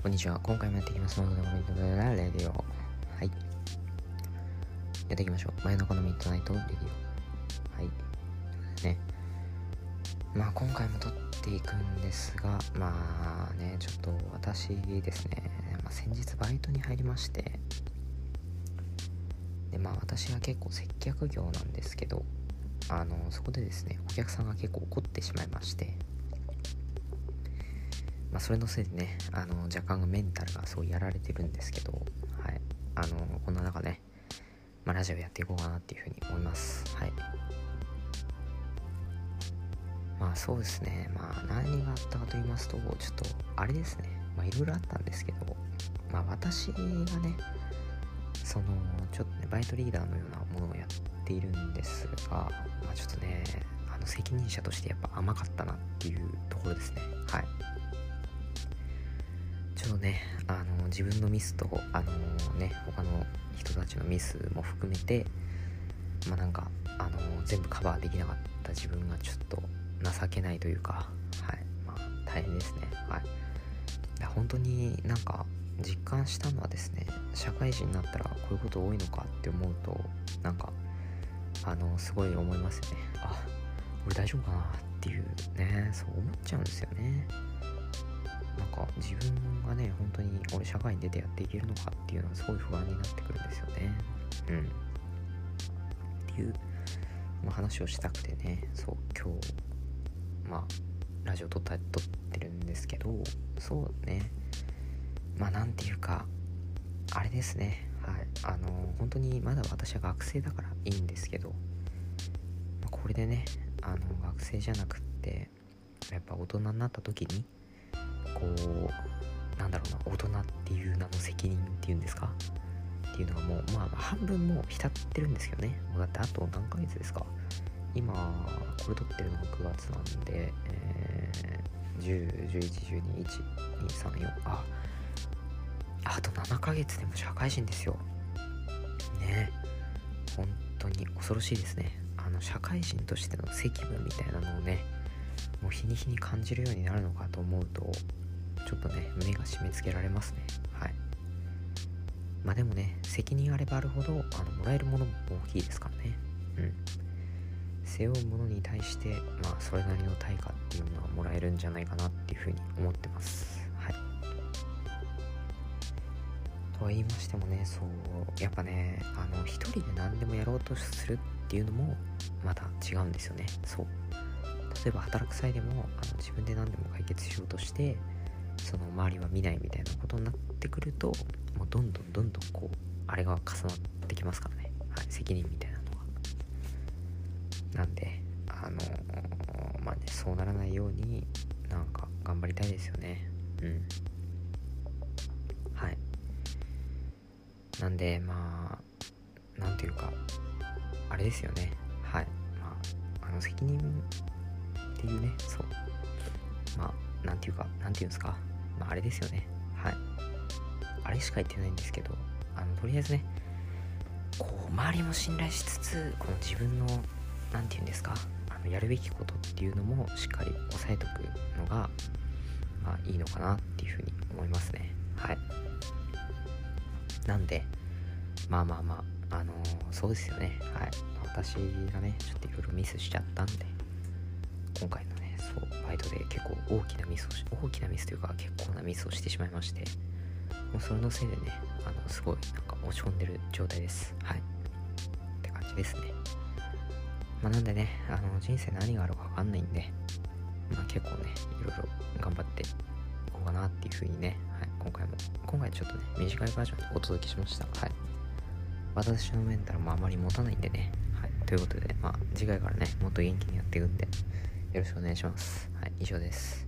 こんにちは。今回もやっていきます。モード Midnight Radio。はい。やっていきましょう。真夜中のミッドナイトレディオ。はい。ね。まあ、今回も撮っていくんですが、まあね、ちょっと私ですね、まあ、先日バイトに入りまして、で、まあ私は結構接客業なんですけど、あの、そこでですね、お客さんが結構怒ってしまいまして、まあ、それのせいでね、あの、若干メンタルがすごいやられてるんですけど、はい。あの、こんな中ね、まあ、ラジオやっていこうかなっていうふうに思います。はい。まあそうですね、まあ何があったかと言いますと、ちょっと、あれですね、まあいろいろあったんですけど、まあ私がね、その、ちょっとね、バイトリーダーのようなものをやっているんですが、まあちょっとね、あの責任者としてやっぱ甘かったなっていうところですね。はい。ちょっとね、あの、自分のミスと、あのね、他の人たちのミスも含めて、まあなんか、あの全部カバーできなかった自分がちょっと情けないというか、はい、まあ大変ですね。はい。本当になんか実感したのはですね、社会人になったらこういうこと多いのかって思うと、なんか、あの、すごい思いますよね。あ、俺大丈夫かなっていうね、そう思っちゃうんですよね。なんか自分がね本当に俺社会に出てやっていけるのかっていうのはすごい不安になってくるんですよね。うん。っていう、ま、話をしたくてねそう今日まあラジオ撮った撮ってるんですけどそうね。まあなんていうかあれですね。はい。あの本当にまだ私は学生だからいいんですけど、まあ、これでねあの学生じゃなくってやっぱ大人になった時にこうなんだろうな大人っていう名の責任っていうんですか？っていうのがもうまあ半分もう浸ってるんですけどね。もうだってあと何ヶ月ですか？今これ撮ってるのが9月なんで、えー、10、11、12、1、2、3、4ああと7ヶ月でも社会人ですよ。ね。本当に恐ろしいですね。あの社会人としての責務みたいなのをねもう日に日に感じるようになるのかと思うとちょっとね胸が締め付けられますね。はい。まあでもね責任あればあるほどあのもらえるものも大きいですからね。うん。背負うものに対してまあそれなりの対価っていうのはもらえるんじゃないかなっていうふうに思ってます。はい。とは言いましてもねそうやっぱねあの一人で何でもやろうとするっていうのもまた違うんですよね。そう。例えば働く際でもあの自分で何でも解決しようとしてその周りは見ないみたいなことになってくるともうどんどんどんどんこうあれが重なってきますからね、はい、責任みたいなのが。なんであの、まあねそうならないようになんか頑張りたいですよね。うん。はい。なんでまあなんていうかあれですよね。はい。まああの責任っていうねそう。まあなんていうかなんていうんですかまあ、あれですよね。はい。あれしか言ってないんですけど、あの、とりあえずね、こう、周りも信頼しつつ、この自分の、何て言うんですか、あのやるべきことっていうのもしっかり押さえとくのが、まあいいのかなっていうふうに思いますね。はい。なんで、まあまあまあ、あのー、そうですよね。はい。私がね、ちょっといろいろミスしちゃったんで、今回のねそうバイトで結構大きなミスをし大きなミスというか結構なミスをしてしまいましてもうそれのせいでねあのすごいなんか落ち込んでる状態です。はい。って感じですね。まあなんでねあの人生何があるか分かんないんでまあ結構ねいろいろ頑張っていこうかなっていう風にね、はい、今回も今回ちょっとね短いバージョンでお届けしました。はい。私のメンタルもあまり持たないんでね。はい。ということでまあ次回からねもっと元気にやっていくんでよろしくお願いします。はい、以上です。